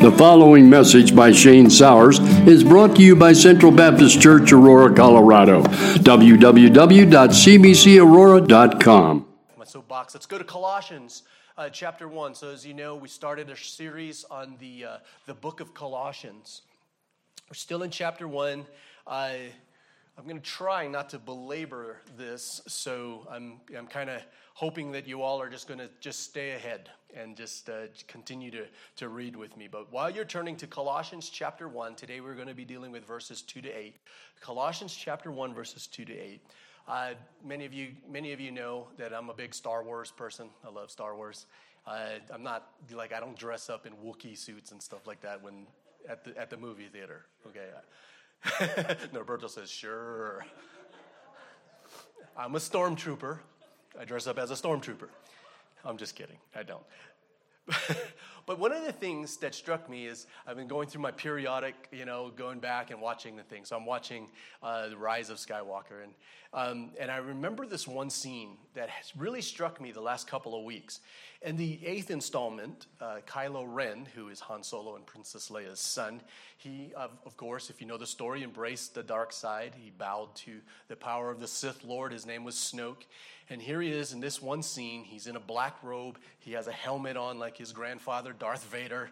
The following message by Shane Sowers is brought to you by Central Baptist Church, Aurora, Colorado. www.cbcaurora.com. My soapbox. Let's go to Colossians uh, chapter 1. So, as you know, we started a series on the, uh, the book of Colossians. We're still in chapter 1. Uh, I'm going to try not to belabor this, so I'm, I'm kind of hoping that you all are just going to just stay ahead and just uh, continue to, to read with me. But while you're turning to Colossians chapter 1, today we're going to be dealing with verses 2 to 8. Colossians chapter 1, verses 2 to 8. Uh, many of you, many of you know that I'm a big Star Wars person. I love Star Wars. Uh, I'm not like I don't dress up in Wookiee suits and stuff like that when at the at the movie theater. Okay, Norberto says, sure. I'm a stormtrooper. I dress up as a stormtrooper. I'm just kidding. I don't. but one of the things that struck me is I've been going through my periodic, you know, going back and watching the thing. So I'm watching uh, the Rise of Skywalker, and um, and I remember this one scene that has really struck me the last couple of weeks. In the eighth installment, uh, Kylo Ren, who is Han Solo and Princess Leia's son, he, of, of course, if you know the story, embraced the dark side. He bowed to the power of the Sith Lord. His name was Snoke. And here he is in this one scene. He's in a black robe. He has a helmet on like his grandfather, Darth Vader.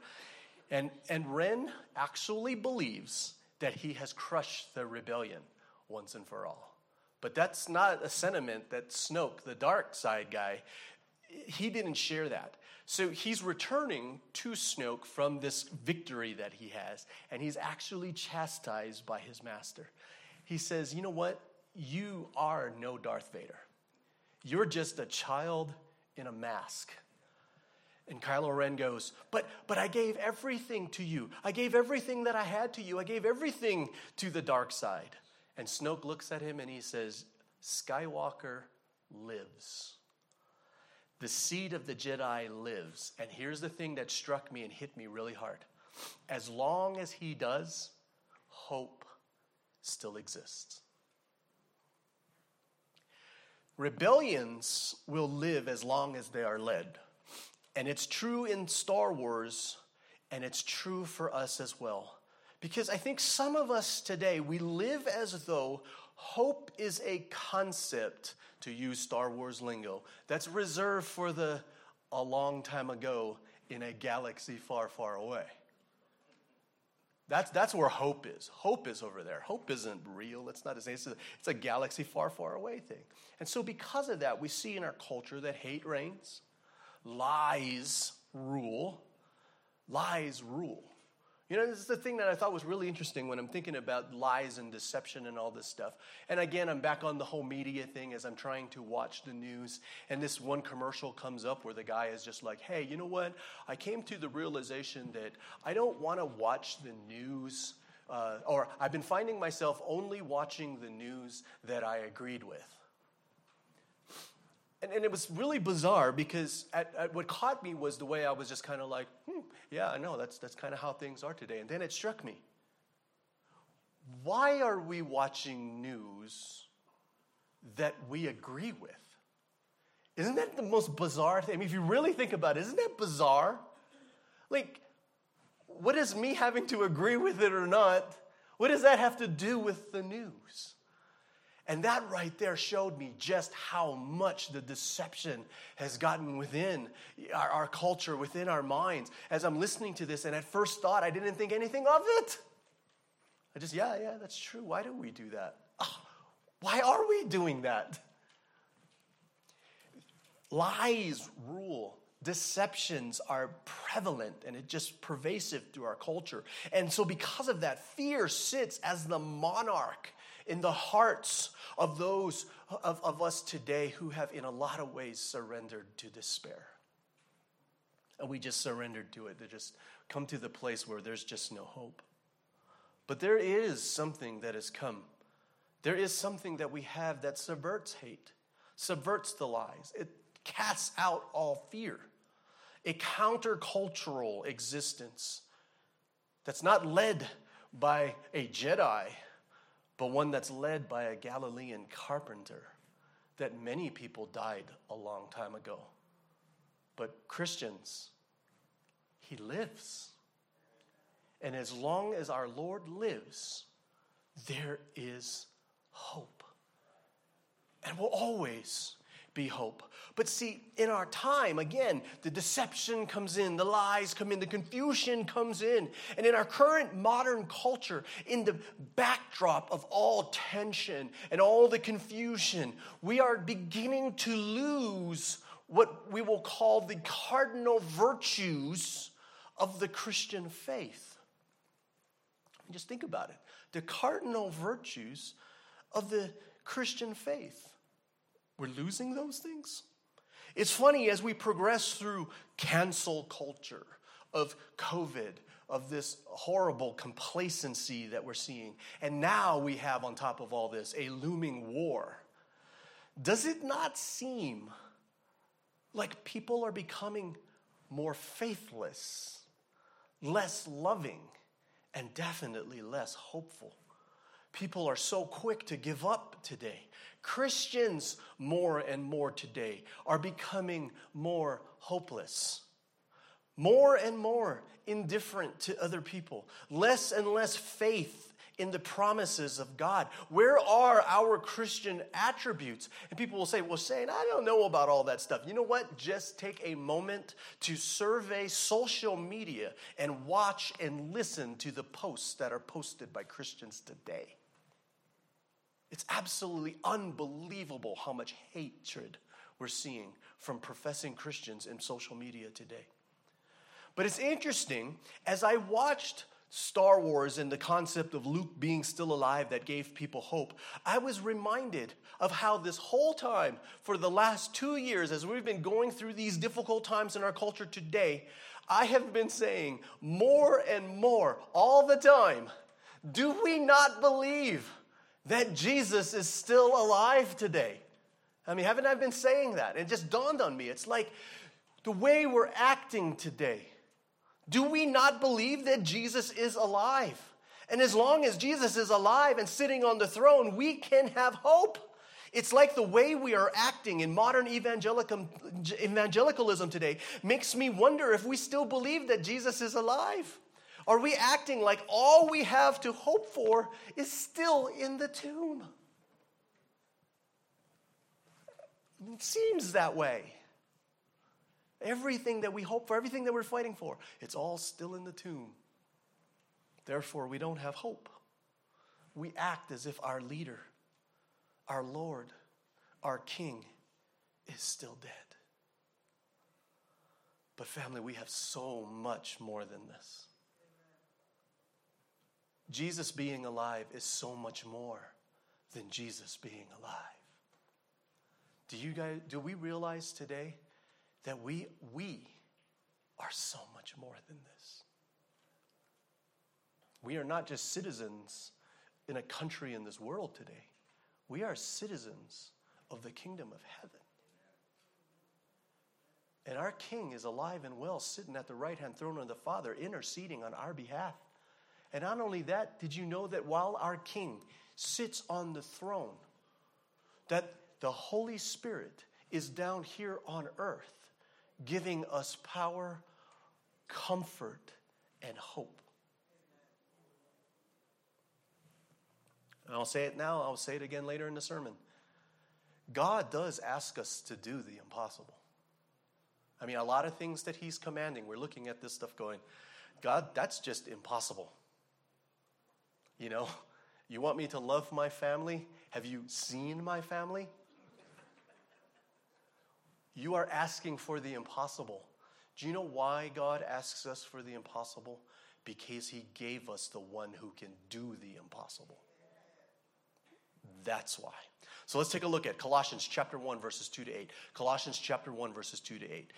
And, and Ren actually believes that he has crushed the rebellion once and for all. But that's not a sentiment that Snoke, the dark side guy, he didn't share that. So he's returning to Snoke from this victory that he has, and he's actually chastised by his master. He says, You know what? You are no Darth Vader. You're just a child in a mask. And Kylo Ren goes, but, but I gave everything to you. I gave everything that I had to you. I gave everything to the dark side. And Snoke looks at him and he says, Skywalker lives. The seed of the Jedi lives. And here's the thing that struck me and hit me really hard. As long as he does, hope still exists. Rebellions will live as long as they are led. And it's true in Star Wars, and it's true for us as well. Because I think some of us today, we live as though hope is a concept, to use Star Wars lingo, that's reserved for the a long time ago in a galaxy far, far away. That's, that's where hope is. Hope is over there. Hope isn't real. It's not a, it's it's a galaxy far, far away thing. And so, because of that, we see in our culture that hate reigns, lies rule, lies rule. You know, this is the thing that I thought was really interesting when I'm thinking about lies and deception and all this stuff. And again, I'm back on the whole media thing as I'm trying to watch the news. And this one commercial comes up where the guy is just like, hey, you know what? I came to the realization that I don't want to watch the news. Uh, or I've been finding myself only watching the news that I agreed with. And, and it was really bizarre because at, at what caught me was the way I was just kind of like, hmm, yeah, I know, that's, that's kind of how things are today. And then it struck me why are we watching news that we agree with? Isn't that the most bizarre thing? I mean, if you really think about it, isn't that bizarre? Like, what is me having to agree with it or not? What does that have to do with the news? And that right there showed me just how much the deception has gotten within our, our, culture, within our minds. As I'm listening to this, and at first thought, I didn't think anything of it. I just, yeah, yeah, that's true. Why do we do that? Oh, why are we doing that? Lies rule. Deceptions are prevalent and it's just pervasive through our culture. And so, because of that, fear sits as the monarch in the hearts of those of, of us today who have, in a lot of ways, surrendered to despair. And we just surrendered to it. They just come to the place where there's just no hope. But there is something that has come. There is something that we have that subverts hate, subverts the lies. It casts out all fear. A countercultural existence that's not led by a Jedi but one that's led by a Galilean carpenter that many people died a long time ago. But Christians, he lives. And as long as our Lord lives, there is hope. And will always be hope. But see, in our time, again, the deception comes in, the lies come in, the confusion comes in. And in our current modern culture, in the backdrop of all tension and all the confusion, we are beginning to lose what we will call the cardinal virtues of the Christian faith. Just think about it the cardinal virtues of the Christian faith. We're losing those things. It's funny as we progress through cancel culture of COVID, of this horrible complacency that we're seeing, and now we have on top of all this a looming war. Does it not seem like people are becoming more faithless, less loving, and definitely less hopeful? People are so quick to give up today. Christians, more and more today, are becoming more hopeless, more and more indifferent to other people, less and less faith in the promises of God. Where are our Christian attributes? And people will say, Well, Shane, I don't know about all that stuff. You know what? Just take a moment to survey social media and watch and listen to the posts that are posted by Christians today. It's absolutely unbelievable how much hatred we're seeing from professing Christians in social media today. But it's interesting, as I watched Star Wars and the concept of Luke being still alive that gave people hope, I was reminded of how this whole time, for the last two years, as we've been going through these difficult times in our culture today, I have been saying more and more all the time do we not believe that Jesus is still alive today. I mean, haven't I been saying that? It just dawned on me. It's like the way we're acting today. Do we not believe that Jesus is alive? And as long as Jesus is alive and sitting on the throne, we can have hope. It's like the way we are acting in modern evangelicalism today makes me wonder if we still believe that Jesus is alive. Are we acting like all we have to hope for is still in the tomb? It seems that way. Everything that we hope for, everything that we're fighting for, it's all still in the tomb. Therefore, we don't have hope. We act as if our leader, our Lord, our King is still dead. But, family, we have so much more than this. Jesus being alive is so much more than Jesus being alive. Do you guys do we realize today that we we are so much more than this? We are not just citizens in a country in this world today. We are citizens of the kingdom of heaven. And our king is alive and well, sitting at the right hand throne of the Father, interceding on our behalf. And not only that, did you know that while our King sits on the throne, that the Holy Spirit is down here on earth giving us power, comfort, and hope. And I'll say it now, I'll say it again later in the sermon. God does ask us to do the impossible. I mean, a lot of things that He's commanding, we're looking at this stuff going, God, that's just impossible. You know, you want me to love my family? Have you seen my family? You are asking for the impossible. Do you know why God asks us for the impossible? Because He gave us the one who can do the impossible. That's why. So let's take a look at Colossians chapter 1, verses 2 to 8. Colossians chapter 1, verses 2 to 8.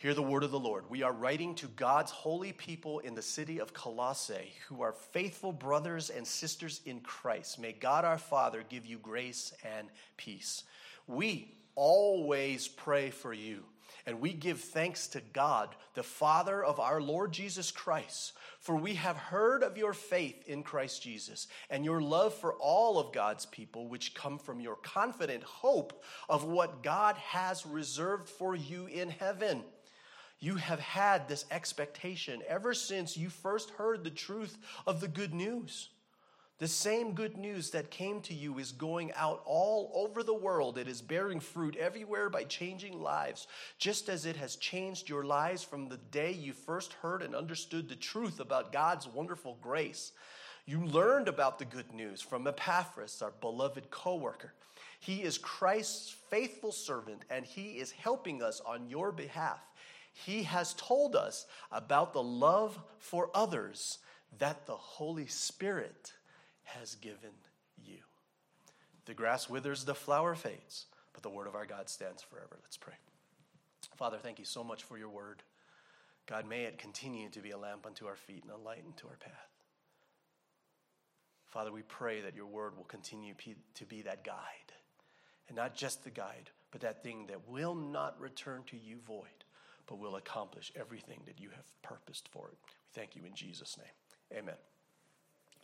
Hear the word of the Lord. We are writing to God's holy people in the city of Colossae, who are faithful brothers and sisters in Christ. May God our Father give you grace and peace. We always pray for you, and we give thanks to God, the Father of our Lord Jesus Christ, for we have heard of your faith in Christ Jesus and your love for all of God's people, which come from your confident hope of what God has reserved for you in heaven You have had this expectation ever since you first heard the truth of the good news. The same good news that came to you is going out all over the world. It is bearing fruit everywhere by changing lives, just as it has changed your lives from the day you first heard and understood the truth about God's wonderful grace. You learned about the good news from Epaphras, our beloved co worker. He is Christ's faithful servant, and he is helping us on your behalf. He has told us about the love for others that the Holy Spirit has given you. The grass withers, the flower fades, but the word of our God stands forever. Let's pray. Father, thank you so much for your word. God, may it continue to be a lamp unto our feet and a light unto our path. Father, we pray that your word will continue to be that guide. And not just the guide, but that thing that will not return to you void, but will accomplish everything that you have purposed for it. We thank you in Jesus' name. Amen.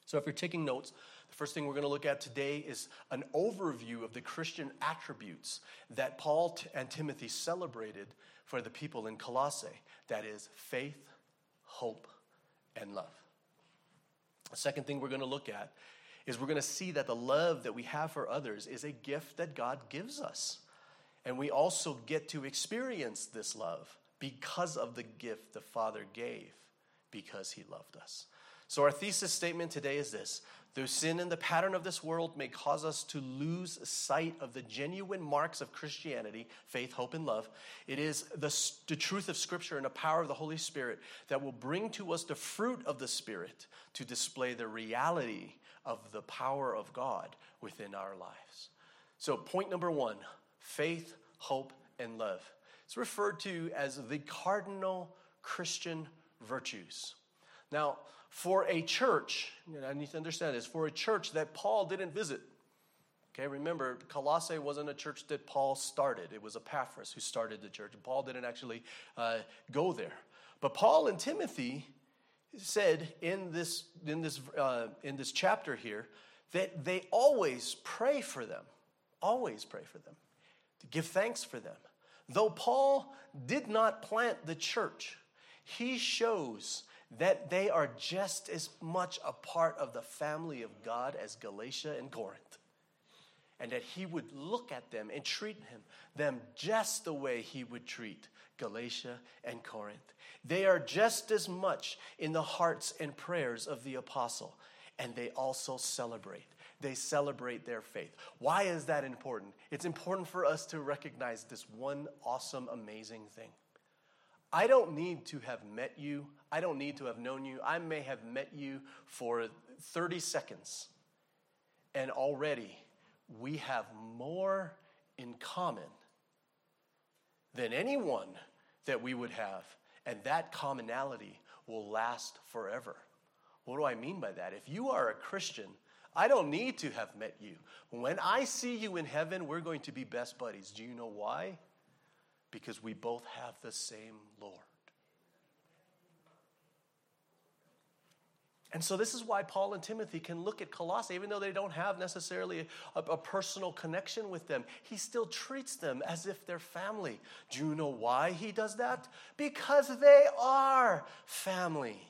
So, if you're taking notes, the first thing we're going to look at today is an overview of the Christian attributes that Paul and Timothy celebrated for the people in Colossae that is, faith, hope, and love. The second thing we're going to look at is we're going to see that the love that we have for others is a gift that God gives us. And we also get to experience this love because of the gift the Father gave because he loved us. So, our thesis statement today is this Though sin and the pattern of this world may cause us to lose sight of the genuine marks of Christianity faith, hope, and love it is the, the truth of Scripture and the power of the Holy Spirit that will bring to us the fruit of the Spirit to display the reality of the power of God within our lives. So, point number one faith, hope, and love. It's referred to as the cardinal Christian virtues. Now, for a church, I need to understand this, for a church that Paul didn't visit. Okay, remember, Colossae wasn't a church that Paul started. It was Epaphras who started the church, and Paul didn't actually uh, go there. But Paul and Timothy said in this, in, this, uh, in this chapter here that they always pray for them, always pray for them, to give thanks for them. Though Paul did not plant the church, he shows that they are just as much a part of the family of God as Galatia and Corinth. And that he would look at them and treat him, them just the way he would treat Galatia and Corinth. They are just as much in the hearts and prayers of the apostle, and they also celebrate. They celebrate their faith. Why is that important? It's important for us to recognize this one awesome, amazing thing. I don't need to have met you. I don't need to have known you. I may have met you for 30 seconds. And already we have more in common than anyone that we would have. And that commonality will last forever. What do I mean by that? If you are a Christian, I don't need to have met you. When I see you in heaven, we're going to be best buddies. Do you know why? because we both have the same Lord. And so, this is why Paul and Timothy can look at Colossae, even though they don't have necessarily a, a, personal connection with them. He still treats them as if they're family. Do you know why he does that? Because they are family.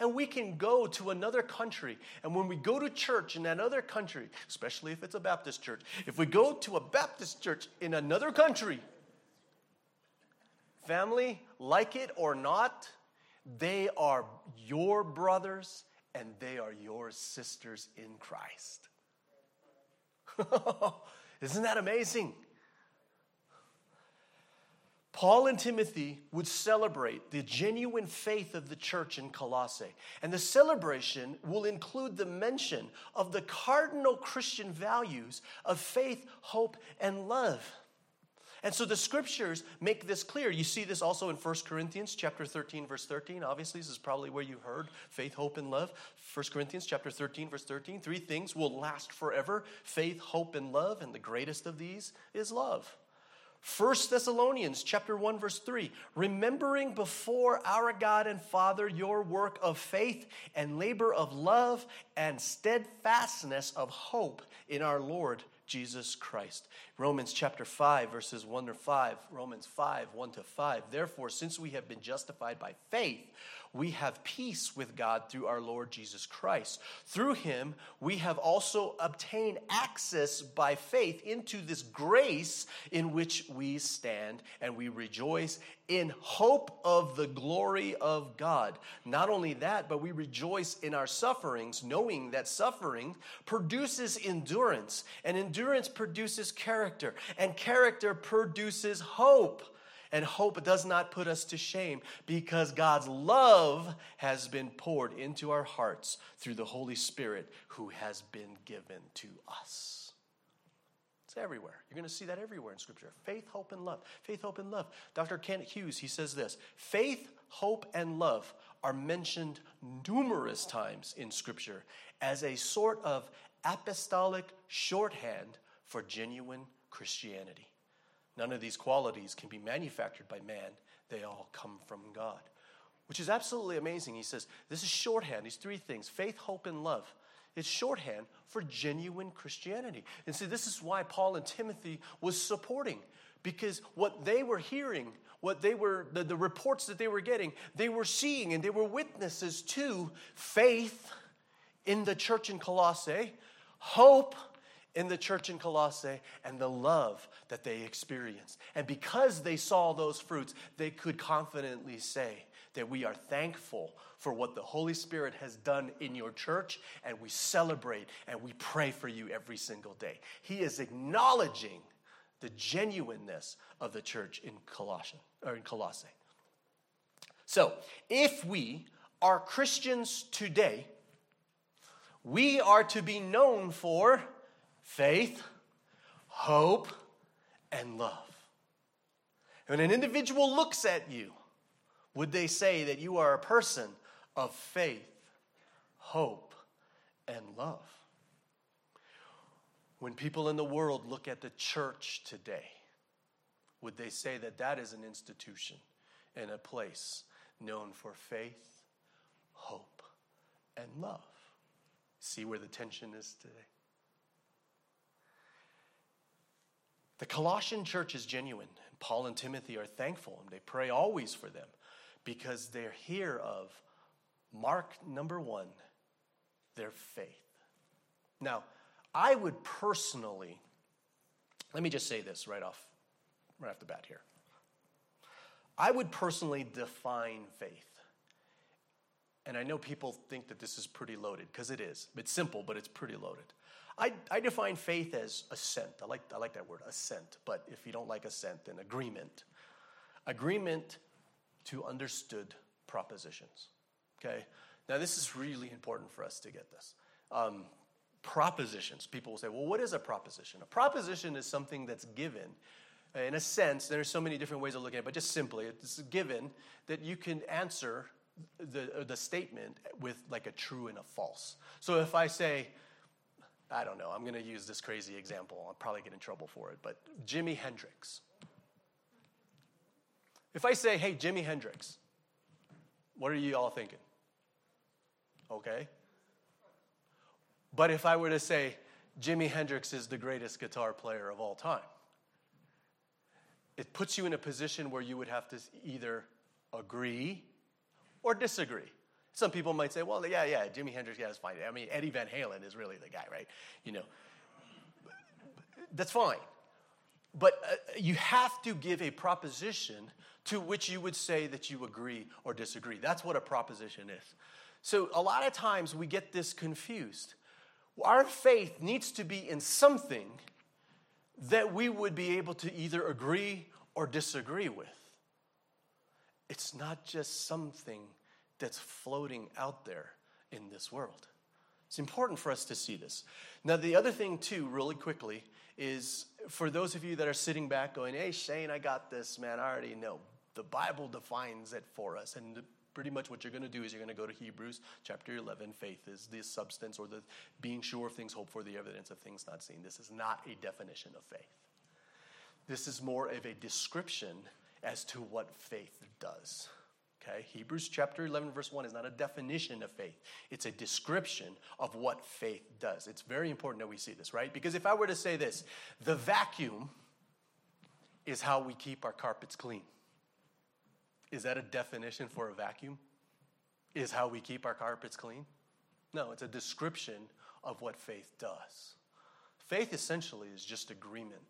And we can go to another country, and when we go to church in another country, especially if it's a Baptist church, if we go to a Baptist church in another country, Family, like it or not, they are your brothers and they are your sisters in Christ. Isn't that amazing? Paul and Timothy would celebrate the genuine faith of the church in Colossae. And the celebration will include the mention of the cardinal Christian values of faith, hope, and love. And so the scriptures make this clear. You see this also in 1 Corinthians chapter 13 verse 13. Obviously, this is probably where you heard faith, hope and love. 1 Corinthians chapter 13 verse 13. Three things will last forever: faith, hope and love, and the greatest of these is love. 1 Thessalonians chapter 1 verse 3 remembering before our God and Father your work of faith and labor of love and steadfastness of hope in our Lord Jesus Christ. Romans chapter 5, verses 1 to 5. Romans 5, 1 to 5. Therefore, since we have been justified by faith, we have peace with God through our Lord Jesus Christ. Through him, we have also obtained access by faith into this grace in which we stand, and we rejoice in hope of the glory of God. Not only that, but we rejoice in our sufferings, knowing that suffering produces endurance, and endurance produces character, and character produces hope. And hope does not put us to shame because God's love has been poured into our hearts through the Holy Spirit who has been given to us. It's everywhere. You're going to see that everywhere in Scripture. Faith, hope, and love. Faith, hope, and love. Dr. Kent Hughes, he says this Faith, hope, and love are mentioned numerous times in Scripture as a sort of apostolic shorthand for genuine Christianity. None of these qualities can be manufactured by man, they all come from God. Which is absolutely amazing. He says, This is shorthand, these three things faith, hope, and love. It's shorthand for genuine Christianity. And see, this is why Paul and Timothy was supporting, because what they were hearing, what they were, the, the reports that they were getting, they were seeing and they were witnesses to faith in the church in Colossae, hope in the church in Colossae and the love that they experienced. And because they saw those fruits, they could confidently say that we are thankful for what the Holy Spirit has done in your church, and we celebrate and we pray for you every single day. He is acknowledging the genuineness of the church in Colossian or in Colossae. So, if we are Christians today, we are to be known for faith, hope, and love. When an individual looks at you, would they say that you are a person of faith, hope, and love? When people in the world look at the church today, would they say that that is an institution and a place known for faith, hope, and love? See where the tension is today? The Colossian church is genuine. And Paul and Timothy are thankful and they pray always for them because they're here of mark number one, their faith. Now, I would personally, let me just say this right off, right off the bat here. I would personally define faith. And I know people think that this is pretty loaded because it is. It's simple, but it's pretty loaded. I, I define faith as assent. I like, I like that word, assent. But if you don't like assent, then agreement. Agreement to understood propositions. Okay? Now, this is really important for us to get this. Um, propositions. People will say, well, what is a proposition? A proposition is something that's given. In a sense, there's so many different ways of looking at it, but just simply, it's given that you can answer the, the statement with like a true and a false. So if I say, I don't know, I'm going to use this crazy example. I'll probably get in trouble for it, but Jimi Hendrix. If I say, hey, Jimi Hendrix, what are you all thinking? Okay. But if I were to say, Jimi Hendrix is the greatest guitar player of all time, it puts you in a position where you would have to either agree or disagree. Some people might say, well, yeah, yeah, Jimi Hendrix, yeah, that's fine. I mean, Eddie Van Halen is really the guy, right? You know, that's fine. But uh, you have to give a proposition to which you would say that you agree or disagree. That's what a proposition is. So a lot of times we get this confused. Our faith needs to be in something that we would be able to either agree or disagree with. It's not just something that's floating out there in this world. It's important for us to see this. Now, the other thing, too, really quickly, is for those of you that are sitting back going, hey, Shane, I got this, man, I already know. The Bible defines it for us. And the, pretty much what you're going to do is you're going to go to Hebrews chapter 11. Faith is the substance or the being sure of things hoped for, the evidence of things not seen. This is not a definition of faith. This is more of a description as to what faith does. Okay? Hebrews chapter 11, verse 1 is not a definition of faith, it's a description of what faith does. It's very important that we see this, right? Because if I were to say this, the vacuum is how we keep our carpets clean. Is that a definition for a vacuum? Is how we keep our carpets clean? No, it's a description of what faith does. Faith essentially is just agreement.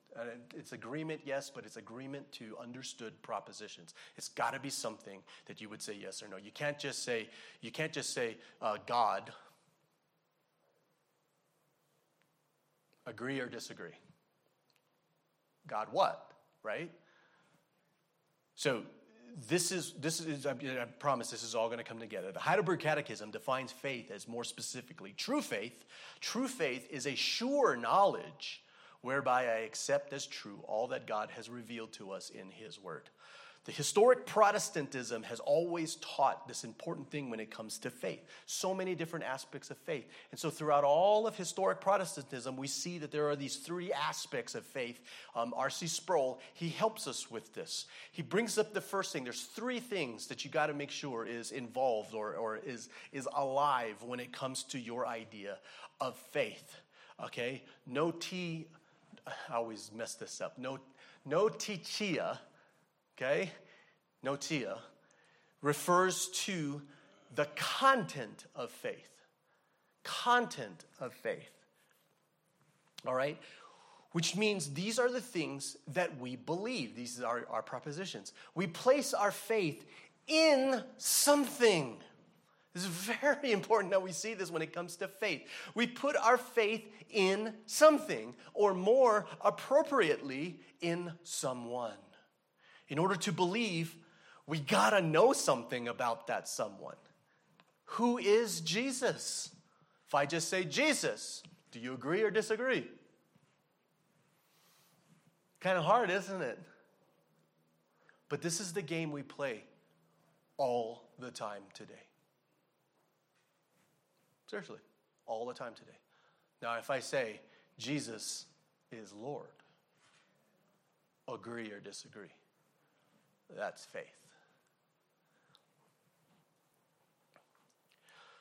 It's agreement, yes, but it's agreement to understood propositions. It's got to be something that you would say yes or no. You can't just say you can't just say uh, God. Agree or disagree. God, what? Right. So this is, this is I promise this is all going to come together. The Heidelberg Catechism defines faith as more specifically true faith. True faith is a sure knowledge whereby I accept as true all that God has revealed to us in His Word. The historic Protestantism has always taught this important thing when it comes to faith. So many different aspects of faith. And so, throughout all of historic Protestantism, we see that there are these three aspects of faith. Um, R.C. Sproul, he helps us with this. He brings up the first thing. There's three things that you got to make sure is involved or, or is, is alive when it comes to your idea of faith. Okay? No T, I always mess this up. No, no tichia okay, notia, refers to the content of faith. Content of faith. All right? Which means these are the things that we believe. These are our propositions. We place our faith in something. It's very important that we see this when it comes to faith. We put our faith in something, or more appropriately, in someone. In order to believe, we gotta know something about that someone. Who is Jesus? If I just say Jesus, do you agree or disagree? Kind of hard, isn't it? But this is the game we play all the time today. Seriously, all the time today. Now, if I say Jesus is Lord, agree or disagree? That's faith.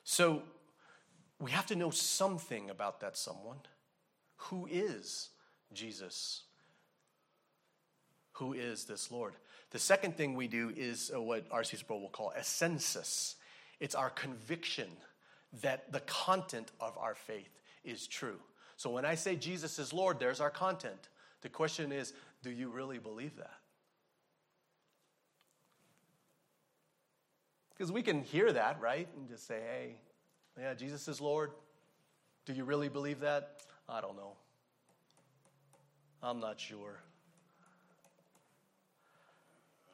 So we have to know something about that someone. Who is Jesus? Who is this Lord? The second thing we do is uh, what R.C. Sproul will call assensus. It's our conviction that the content of our faith is true. So when I say Jesus is Lord, there's our content. The question is, do you really believe that? Because we can hear that, right? And just say, hey, yeah, Jesus is Lord. Do you really believe that? I don't know. I'm not sure.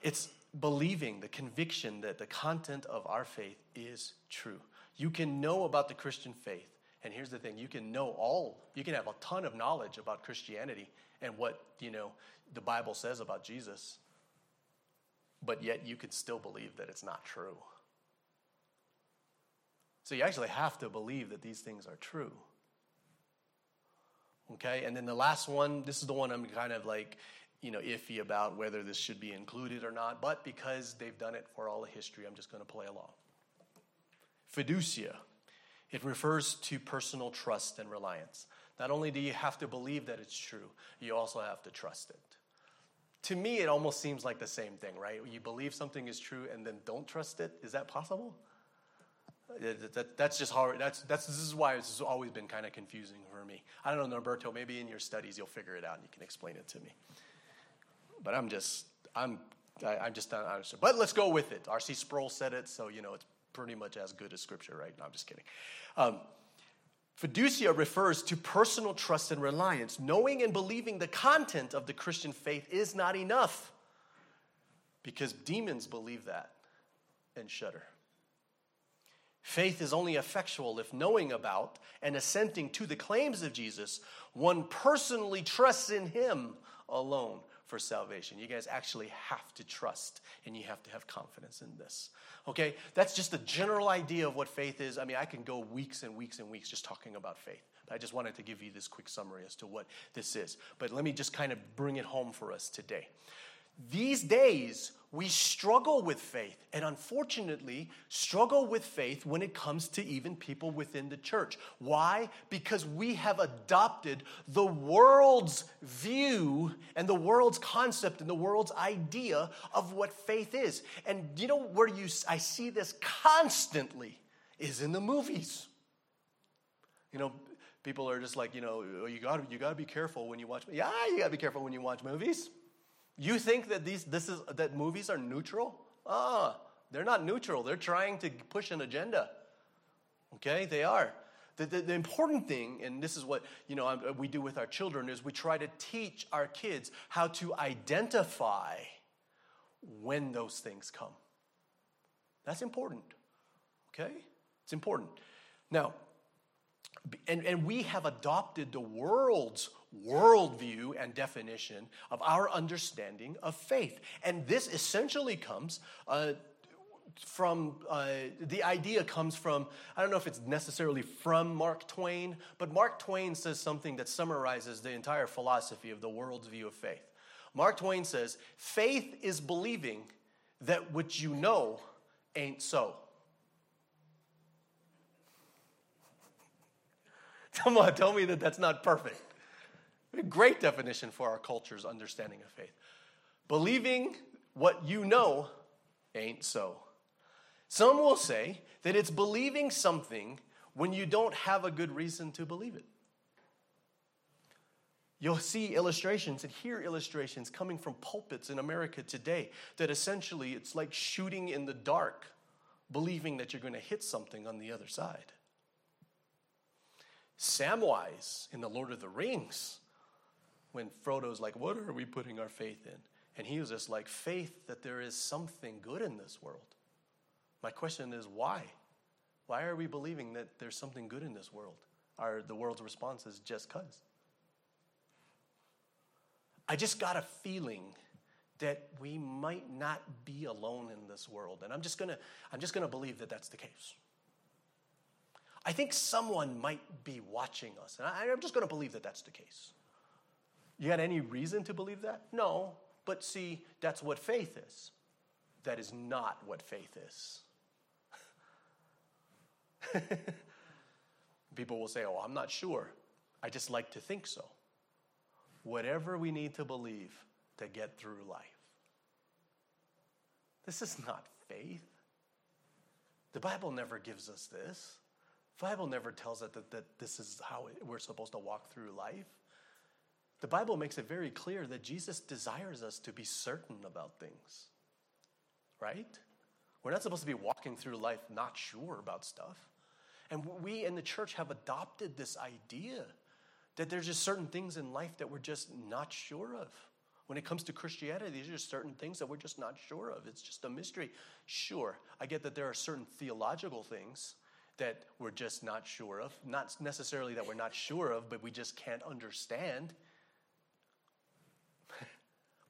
It's believing the conviction that the content of our faith is true. You can know about the Christian faith. And here's the thing you can know all, you can have a ton of knowledge about Christianity and what, you know, the Bible says about Jesus, but yet you can still believe that it's not true. So you actually have to believe that these things are true. Okay, and then the last one, this is the one I'm kind of like, you know, iffy about whether this should be included or not, but because they've done it for all the history, I'm just going to play along. Fiducia. It refers to personal trust and reliance. Not only do you have to believe that it's true, you also have to trust it. To me, it almost seems like the same thing, right? You believe something is true and then don't trust it. Is that possible? That, that, that's just hard. that's that's this is why it's always been kind of confusing for me. I don't know, Norberto. Maybe in your studies you'll figure it out and you can explain it to me. But I'm just I'm I, am just not understand. But let's go with it. R.C. Sproul said it, so you know it's pretty much as good as Scripture, right? No, I'm just kidding. Um, Fiducia refers to personal trust and reliance. Knowing and believing the content of the Christian faith is not enough because demons believe that and shudder. Faith is only effectual if knowing about and assenting to the claims of Jesus, one personally trusts in him alone for salvation. You guys actually have to trust and you have to have confidence in this. Okay? That's just a general idea of what faith is. I mean, I can go weeks and weeks and weeks just talking about faith. I just wanted to give you this quick summary as to what this is. But let me just kind of bring it home for us today. These days, we struggle with faith, and unfortunately, struggle with faith when it comes to even people within the church. Why? Because we have adopted the world's view and the world's concept and the world's idea of what faith is. And you know where you I see this constantly is in the movies. You know, people are just like, you know, oh, you got you got to be careful when you watch. Yeah, you got to be careful when you watch movies. You think that these this is that movies are neutral? Ah, they're not neutral. They're trying to push an agenda. Okay, they are. The, the, the, important thing, and this is what you know we do with our children, is we try to teach our kids how to identify when those things come. That's important. Okay, it's important. Now, and, and we have adopted the world's worldview and definition of our understanding of faith. And this essentially comes uh, from uh, the idea comes from, I don't know if it's necessarily from Mark Twain, but Mark Twain says something that summarizes the entire philosophy of the world's view of faith. Mark Twain says, faith is believing that what you know ain't so. Come on, tell me that that's not perfect. A great definition for our culture's understanding of faith. Believing what you know ain't so. Some will say that it's believing something when you don't have a good reason to believe it. You'll see illustrations and hear illustrations coming from pulpits in America today that essentially it's like shooting in the dark, believing that you're going to hit something on the other side. Samwise in The Lord of the Rings when Frodo's like, What are we putting our faith in? And he was just like, Faith that there is something good in this world. My question is, why? Why are we believing that there's something good in this world? Are the world's response is just because. I just got a feeling that we might not be alone in this world. And I'm just gonna, I'm just gonna believe that that's the case. I think someone might be watching us. And I, I'm just gonna believe that that's the case. You got any reason to believe that? No. But see, that's what faith is. That is not what faith is. People will say, Oh, I'm not sure. I just like to think so. Whatever we need to believe to get through life. This is not faith. The Bible never gives us this. The Bible never tells us that, that this is how we're supposed to walk through life. The Bible makes it very clear that Jesus desires us to be certain about things, right? We're not supposed to be walking through life not sure about stuff. And we in the church have adopted this idea that there's just certain things in life that we're just not sure of. When it comes to Christianity, these are certain things that we're just not sure of. It's just a mystery. Sure, I get that there are certain theological things that we're just not sure of. Not necessarily that we're not sure of, but we just can't understand.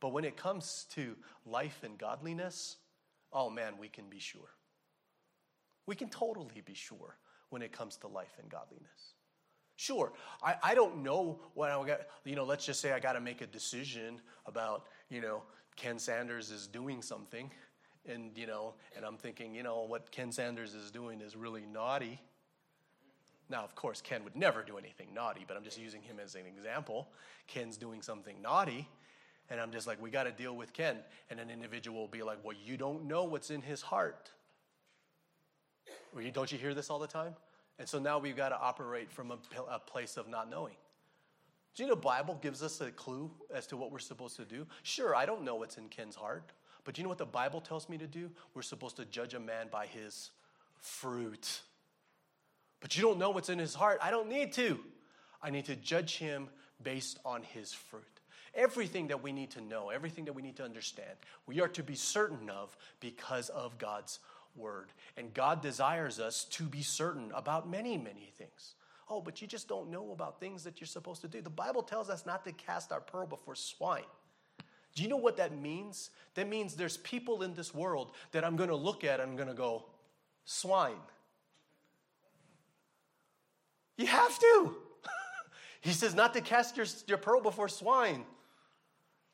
But when it comes to life and godliness, oh man, we can be sure. We can totally be sure when it comes to life and godliness. Sure, I, I don't know what I got, you know, let's just say I got to make a decision about, you know, Ken Sanders is doing something, and, you know, and I'm thinking, you know, what Ken Sanders is doing is really naughty. Now, of course, Ken would never do anything naughty, but I'm just using him as an example. Ken's doing something naughty, and I'm just like, we got to deal with Ken. And an individual will be like, well, you don't know what's in his heart. Don't you hear this all the time? And so now we've got to operate from a, a place of not knowing. Do you know Bible gives us a clue as to what we're supposed to do? Sure, I don't know what's in Ken's heart, but do you know what the Bible tells me to do? We're supposed to judge a man by his fruit. But you don't know what's in his heart. I don't need to. I need to judge him based on his fruit everything that we need to know, everything that we need to understand, we are to be certain of because of God's word. And God desires us to be certain about many, many things. Oh, but you just don't know about things that you're supposed to do. The Bible tells us not to cast our pearl before swine. Do you know what that means? That means there's people in this world that I'm going to look at and I'm going to go, swine. You have to. he says not to cast your, your pearl before swine.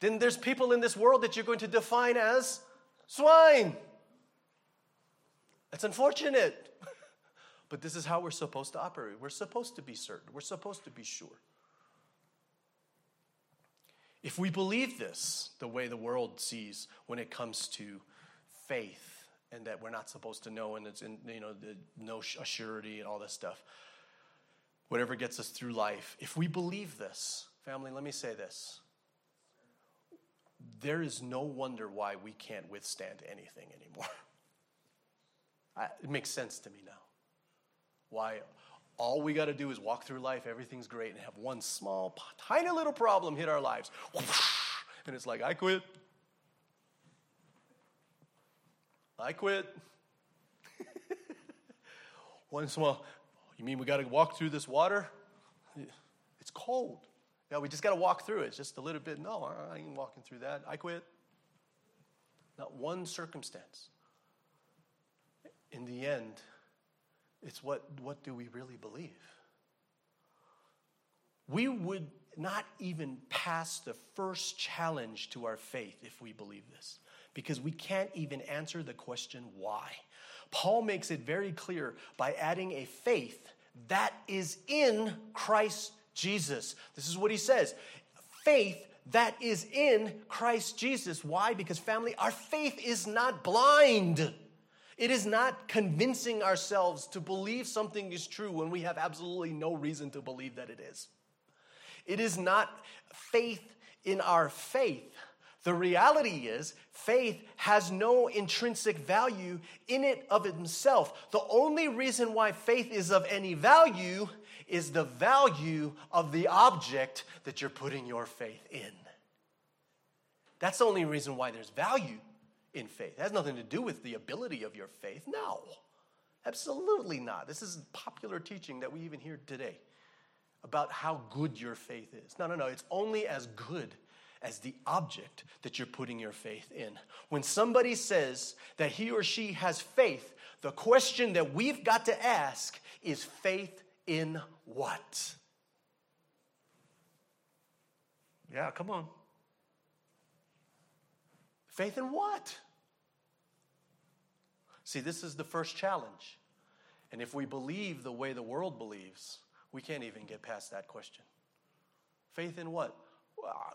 Then there's people in this world that you're going to define as swine. That's unfortunate. but this is how we're supposed to operate. We're supposed to be certain, we're supposed to be sure. If we believe this the way the world sees when it comes to faith and that we're not supposed to know and it's in, you know, the, no assurity and all this stuff, whatever gets us through life, if we believe this, family, let me say this. There is no wonder why we can't withstand anything anymore. I, it makes sense to me now. Why all we got to do is walk through life, everything's great, and have one small, tiny little problem hit our lives. And it's like, I quit. I quit. one small, you mean we got to walk through this water? It's cold. Yeah, we just got to walk through it just a little bit. No, I ain't walking through that. I quit. Not one circumstance in the end, it's what, what do we really believe? We would not even pass the first challenge to our faith if we believe this, because we can't even answer the question why. Paul makes it very clear by adding a faith that is in Christ Jesus. This is what he says faith that is in Christ Jesus. Why? Because, family, our faith is not blind. It is not convincing ourselves to believe something is true when we have absolutely no reason to believe that it is. It is not faith in our faith. The reality is, faith has no intrinsic value in it of itself. The only reason why faith is of any value is the value of the object that you're putting your faith in. That's the only reason why there's value in faith. It has nothing to do with the ability of your faith. No, absolutely not. This is popular teaching that we even hear today about how good your faith is. No, no, no. It's only as good as the object that you're putting your faith in. When somebody says that he or she has faith, the question that we've got to ask is faith in what? Yeah, come on. Faith in what? See, this is the first challenge. And if we believe the way the world believes, we can't even get past that question. Faith in what? Well,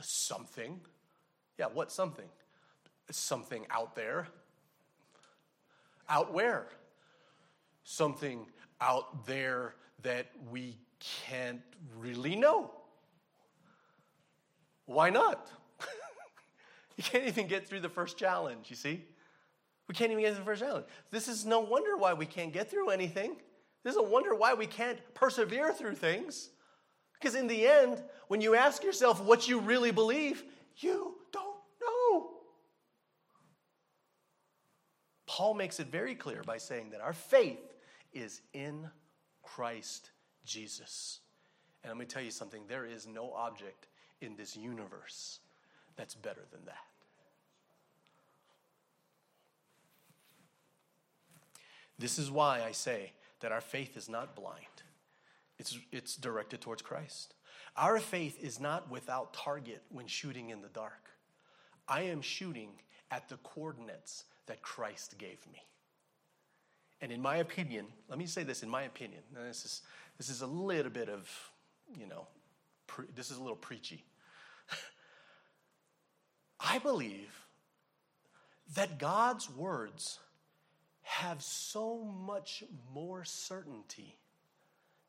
something. Yeah, what something? Something out there. Out where? Something out there that we can't really know. Why not? You can't even get through the first challenge, you see? We can't even get through the first challenge. This is no wonder why we can't get through anything. This is a wonder why we can't persevere through things. Because in the end, when you ask yourself what you really believe, you don't know. Paul makes it very clear by saying that our faith is in Christ Jesus. And let me tell you something there is no object in this universe that's better than that. This is why I say that our faith is not blind, it's, it's directed towards Christ. Our faith is not without target when shooting in the dark. I am shooting at the coordinates that Christ gave me. And in my opinion, let me say this in my opinion, this is, this is a little bit of, you know, pre, this is a little preachy. I believe that God's words have so much more certainty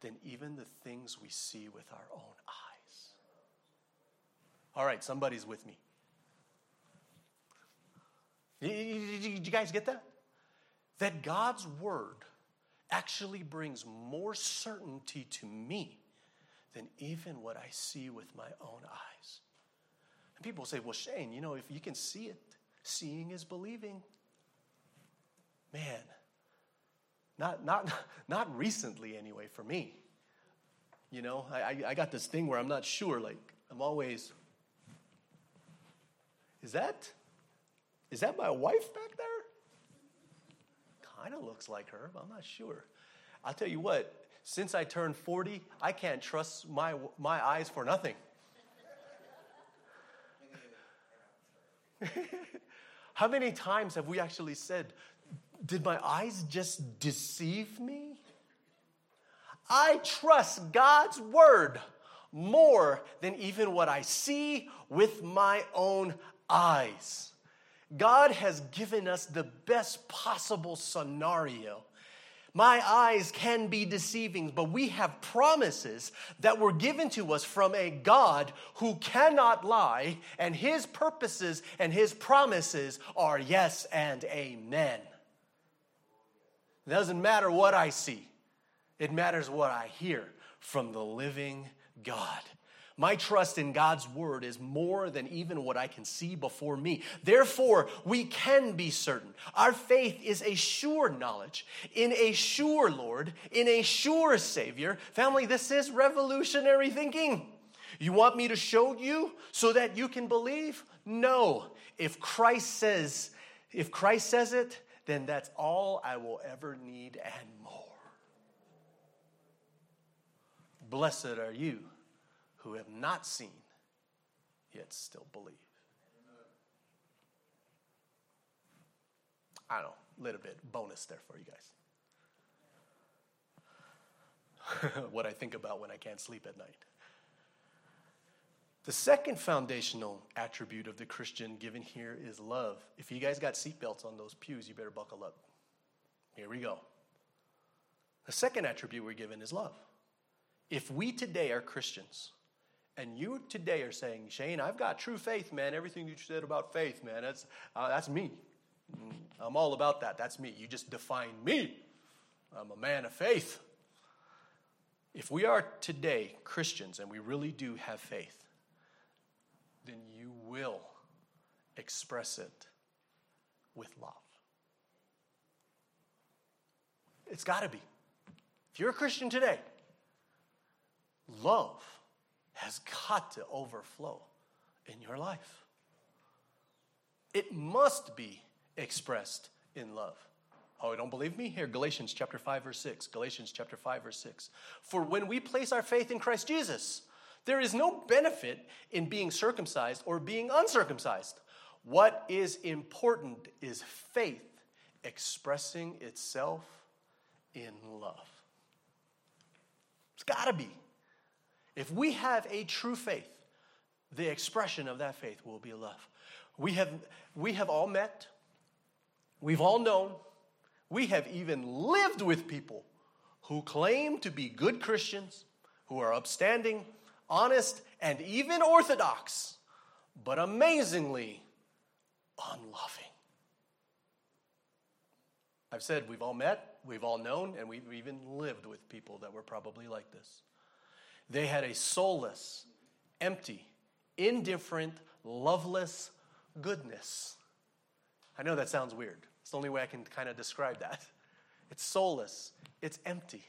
than even the things we see with our own eyes. All right, somebody's with me. Did you guys get that? That God's word actually brings more certainty to me than even what I see with my own eyes. And people say, well, Shane, you know, if you can see it, seeing is believing. Man, not, not, not recently anyway for me. You know, I, I got this thing where I'm not sure, like, I'm always, is that, is that my wife back there? Kind of looks like her, but I'm not sure. I'll tell you what, since I turned 40, I can't trust my, my eyes for nothing. How many times have we actually said, Did my eyes just deceive me? I trust God's word more than even what I see with my own eyes. God has given us the best possible scenario. My eyes can be deceiving, but we have promises that were given to us from a God who cannot lie, and his purposes and his promises are yes and amen. It doesn't matter what I see, it matters what I hear from the living God. My trust in God's word is more than even what I can see before me. Therefore, we can be certain. Our faith is a sure knowledge in a sure Lord, in a sure Savior. Family, this is revolutionary thinking. You want me to show you so that you can believe? No. If Christ says, if Christ says it, then that's all I will ever need and more. Blessed are you who have not seen, yet still believe. I don't know, a little bit bonus there for you guys. what I think about when I can't sleep at night. The second foundational attribute of the Christian given here is love. If you guys got seatbelts on those pews, you better buckle up. Here we go. The second attribute we're given is love. If we today are Christians, and you today are saying, Shane, I've got true faith, man. Everything you said about faith, man, that's, uh, that's me. Mm, I'm all about that. That's me. You just define me. I'm a man of faith. If we are today Christians and we really do have faith, then you will express it with love. It's got to be. If you're a Christian today, love has got to overflow in your life. It must be expressed in love. Oh, don't believe me? Here, Galatians chapter 5, verse 6. Galatians chapter 5, verse 6. For when we place our faith in Christ Jesus, there is no benefit in being circumcised or being uncircumcised. What is important is faith expressing itself in love. It's got to be. If we have a true faith, the expression of that faith will be love. We have, we have all met, we've all known, we have even lived with people who claim to be good Christians, who are upstanding, honest, and even orthodox, but amazingly unloving. I've said we've all met, we've all known, and we've even lived with people that were probably like this. They had a soulless, empty, indifferent, loveless goodness. I know that sounds weird. It's the only way I can kind of describe that. It's soulless, it's empty,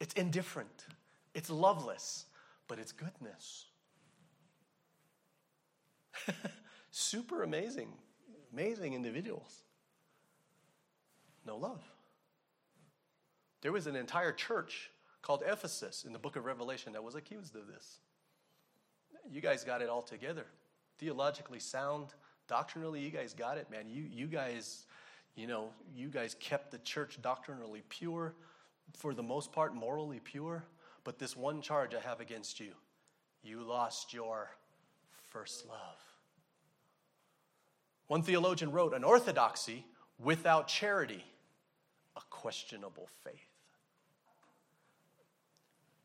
it's indifferent, it's loveless, but it's goodness. Super amazing, amazing individuals. No love. There was an entire church called Ephesus in the book of Revelation that was accused of this. You guys got it all together. Theologically sound, doctrinally, you guys got it, man. You, you guys, you know, you guys kept the church doctrinally pure, for the most part, morally pure. But this one charge I have against you you lost your first love. One theologian wrote, An orthodoxy without charity, a questionable faith.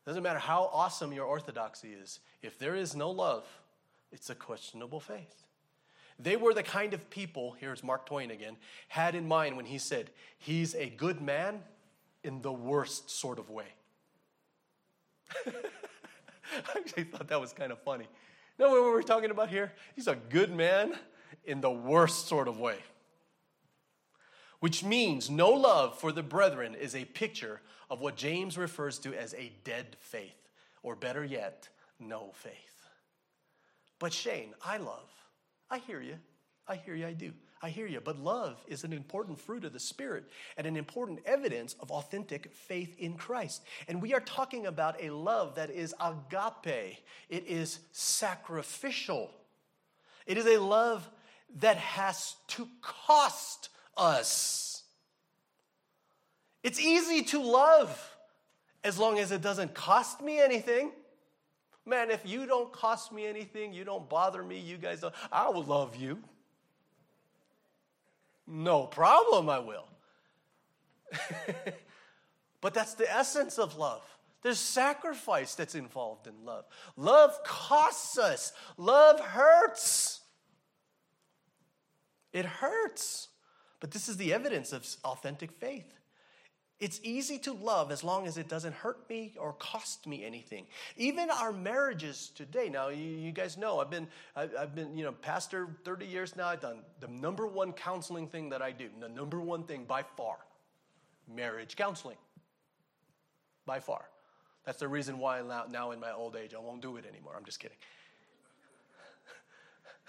Doesn't matter how awesome your orthodoxy is, if there is no love, it's a questionable faith. They were the kind of people, here's Mark Twain again, had in mind when he said, He's a good man in the worst sort of way. I actually thought that was kind of funny. know what we're talking about here? He's a good man in the worst sort of way. Which means no love for the brethren is a picture of what James refers to as a dead faith, or better yet, no faith. But Shane, I love. I hear you. I hear you, I do. I hear you. But love is an important fruit of the Spirit and an important evidence of authentic faith in Christ. And we are talking about a love that is agape, it is sacrificial. It is a love that has to cost us. It's easy to love as long as it doesn't cost me anything. Man, if you don't cost me anything, you don't bother me, you guys don't, I will love you. No problem, I will. but that's the essence of love. There's sacrifice that's involved in love. Love costs us, love hurts. It hurts. But this is the evidence of authentic faith. It's easy to love as long as it doesn't hurt me or cost me anything. Even our marriages today. Now, you, you guys know I've been I, I've been you know pastor 30 years now. I've done the number one counseling thing that I do. The number one thing by far, marriage counseling. By far, that's the reason why now, now in my old age I won't do it anymore. I'm just kidding.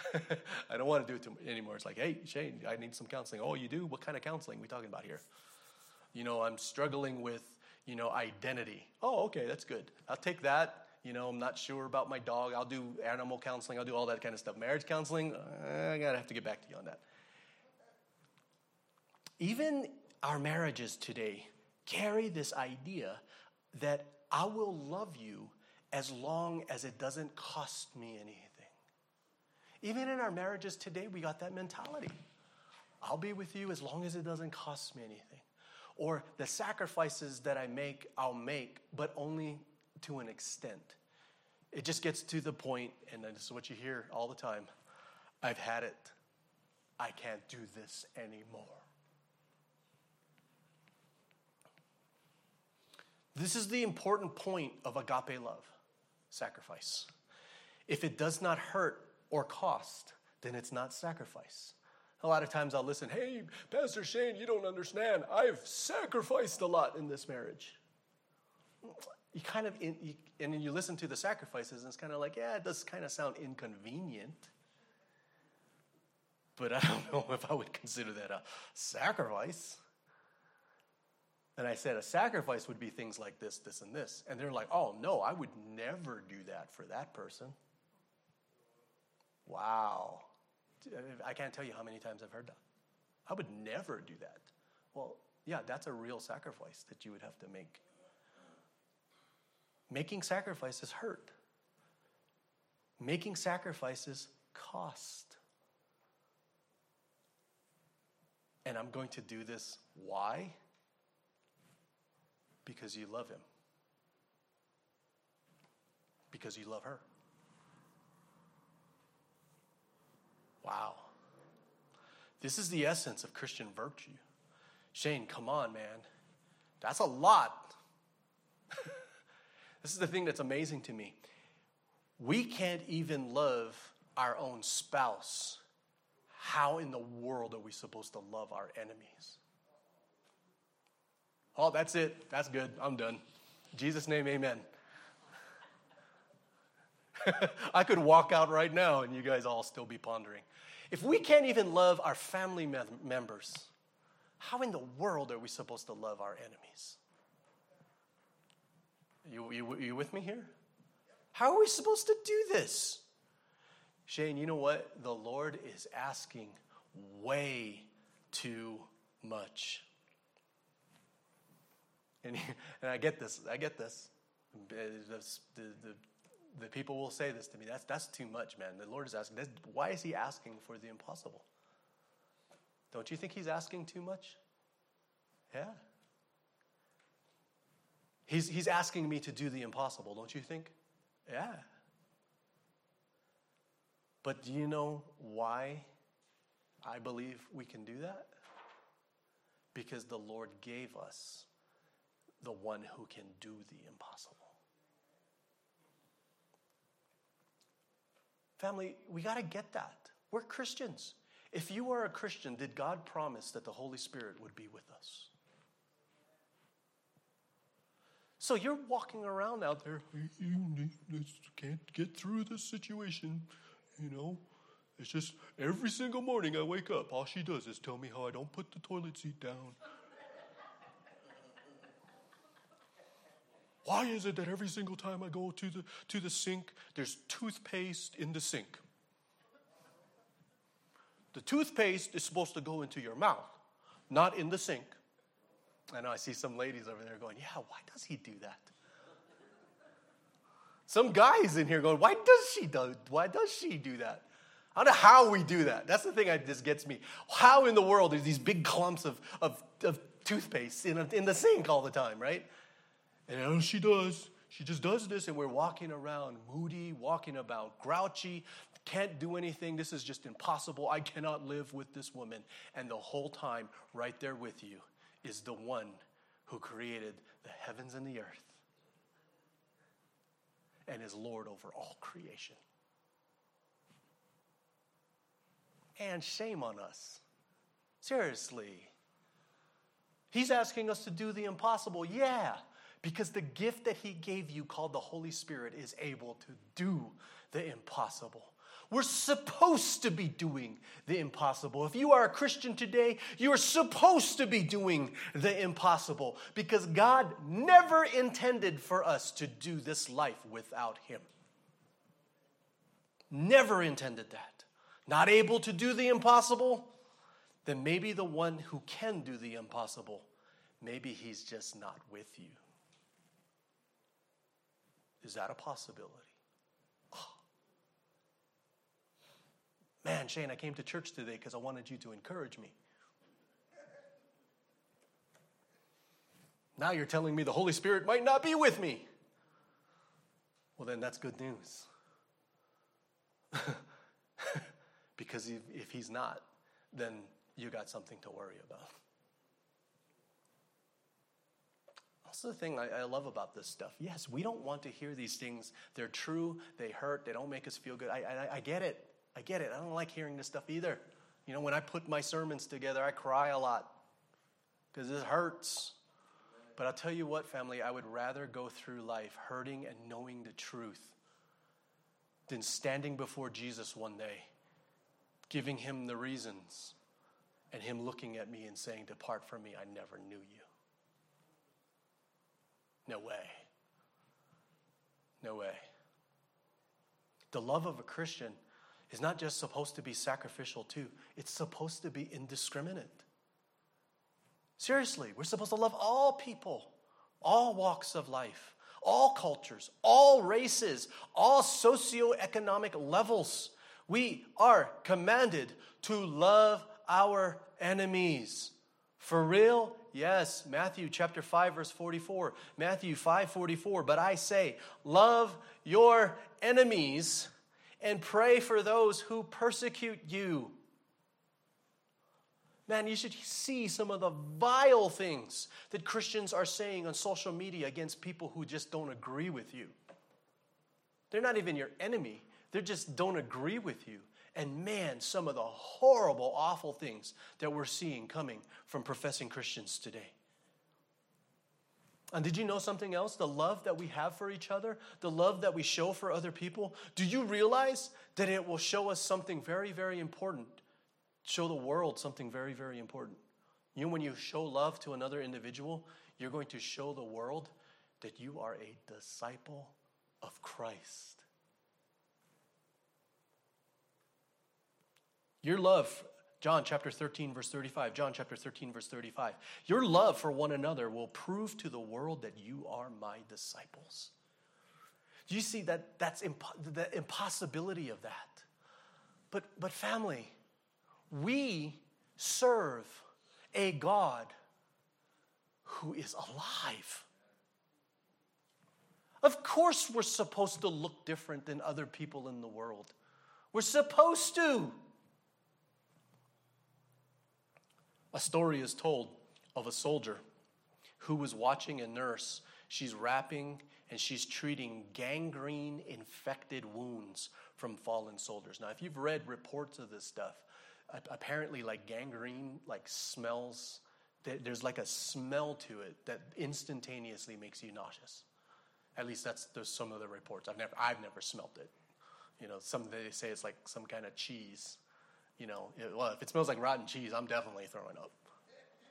I don't want to do it anymore. It's like, hey, Shane, I need some counseling. Oh, you do? What kind of counseling are we talking about here? You know, I'm struggling with, you know, identity. Oh, okay, that's good. I'll take that. You know, I'm not sure about my dog. I'll do animal counseling. I'll do all that kind of stuff. Marriage counseling, uh, I gotta have to get back to you on that. Even our marriages today carry this idea that I will love you as long as it doesn't cost me anything. Even in our marriages today, we got that mentality. I'll be with you as long as it doesn't cost me anything. Or the sacrifices that I make, I'll make, but only to an extent. It just gets to the point, and this is what you hear all the time I've had it. I can't do this anymore. This is the important point of agape love sacrifice. If it does not hurt or cost, then it's not sacrifice. A lot of times I'll listen, hey, Pastor Shane, you don't understand. I've sacrificed a lot in this marriage. You kind of, you, and then you listen to the sacrifices, and it's kind of like, yeah, it does kind of sound inconvenient. But I don't know if I would consider that a sacrifice. And I said, a sacrifice would be things like this, this, and this. And they're like, oh, no, I would never do that for that person. Wow. I can't tell you how many times I've heard that. I would never do that. Well, yeah, that's a real sacrifice that you would have to make. Making sacrifices hurt. Making sacrifices cost. And I'm going to do this. Why? Because you love him. Because you love her. Wow. This is the essence of Christian virtue. Shane, come on, man. That's a lot. this is the thing that's amazing to me. We can't even love our own spouse. How in the world are we supposed to love our enemies? Oh, that's it. That's good. I'm done. In Jesus' name, amen. I could walk out right now and you guys all still be pondering. If we can't even love our family members, how in the world are we supposed to love our enemies? You, you, you with me here? How are we supposed to do this? Shane, you know what? The Lord is asking way too much. And, and I get this. I get this. The, the, the, the people will say this to me. That's, that's too much, man. The Lord is asking. This, why is He asking for the impossible? Don't you think He's asking too much? Yeah. He's, he's asking me to do the impossible, don't you think? Yeah. But do you know why I believe we can do that? Because the Lord gave us the one who can do the impossible. Family, we got to get that. We're Christians. If you are a Christian, did God promise that the Holy Spirit would be with us? So you're walking around out there, you can't get through this situation, you know. It's just every single morning I wake up, all she does is tell me how I don't put the toilet seat down. Why is it that every single time I go to the, to the sink, there's toothpaste in the sink? The toothpaste is supposed to go into your mouth, not in the sink. I know I see some ladies over there going, Yeah, why does he do that? Some guys in here going, Why does she do, why does she do that? I don't know how we do that. That's the thing that just gets me. How in the world there's these big clumps of, of, of toothpaste in, a, in the sink all the time, right? And she does. She just does this, and we're walking around moody, walking about grouchy, can't do anything. This is just impossible. I cannot live with this woman. And the whole time, right there with you, is the one who created the heavens and the earth and is Lord over all creation. And shame on us. Seriously. He's asking us to do the impossible. Yeah, because the gift that He gave you, called the Holy Spirit, is able to do the impossible. We're supposed to be doing the impossible. If you are a Christian today, you are supposed to be doing the impossible because God never intended for us to do this life without Him. Never intended that. Not able to do the impossible? Then maybe the one who can do the impossible, maybe He's just not with you. Is that a possibility? Ah. Man, Shane, I came to church today because I wanted you to encourage me. Now you're telling me the Holy Spirit might not be with me. Well, then that's good news. because if, if he's not, then you got something to worry about. That's the thing I, I, love about this stuff. Yes, we don't want to hear these things. They're true, they hurt, they don't make us feel good. I, I, I get it. I get it. I don't like hearing this stuff either. You know, when I put my sermons together, I cry a lot because it hurts. But I'll tell you what, family, I would rather go through life hurting and knowing the truth than standing before Jesus one day, giving him the reasons, and him looking at me and saying, Depart from me, I never knew you. No way. No way. The love of a Christian is not just supposed to be sacrificial, too, it's supposed to be indiscriminate. Seriously, we're supposed to love all people, all walks of life, all cultures, all races, all socioeconomic levels. We are commanded to love our enemies. For real? Yes, Matthew chapter 5 verse 44. Matthew 5:44, but I say, love your enemies and pray for those who persecute you. Man, you should see some of the vile things that Christians are saying on social media against people who just don't agree with you. They're not even your enemy, they just don't agree with you. And man, some of the horrible, awful things that we're seeing coming from professing Christians today. And did you know something else? The love that we have for each other, the love that we show for other people. Do you realize that it will show us something very, very important? Show the world something very, very important. You know, when you show love to another individual, you're going to show the world that you are a disciple of Christ. Your love John chapter 13, verse 35. John chapter 13, verse 35. Your love for one another will prove to the world that you are my disciples. Do you see that? That's impo- the impossibility of that. But, but, family, we serve a God who is alive. Of course, we're supposed to look different than other people in the world. We're supposed to. A story is told of a soldier who was watching a nurse. She's wrapping and she's treating gangrene infected wounds from fallen soldiers. Now, if you've read reports of this stuff, apparently, like gangrene, like smells, there's like a smell to it that instantaneously makes you nauseous. At least that's there's some of the reports. I've never I've never smelt it. You know, some they say it's like some kind of cheese you know, it, well, if it smells like rotten cheese, I'm definitely throwing up.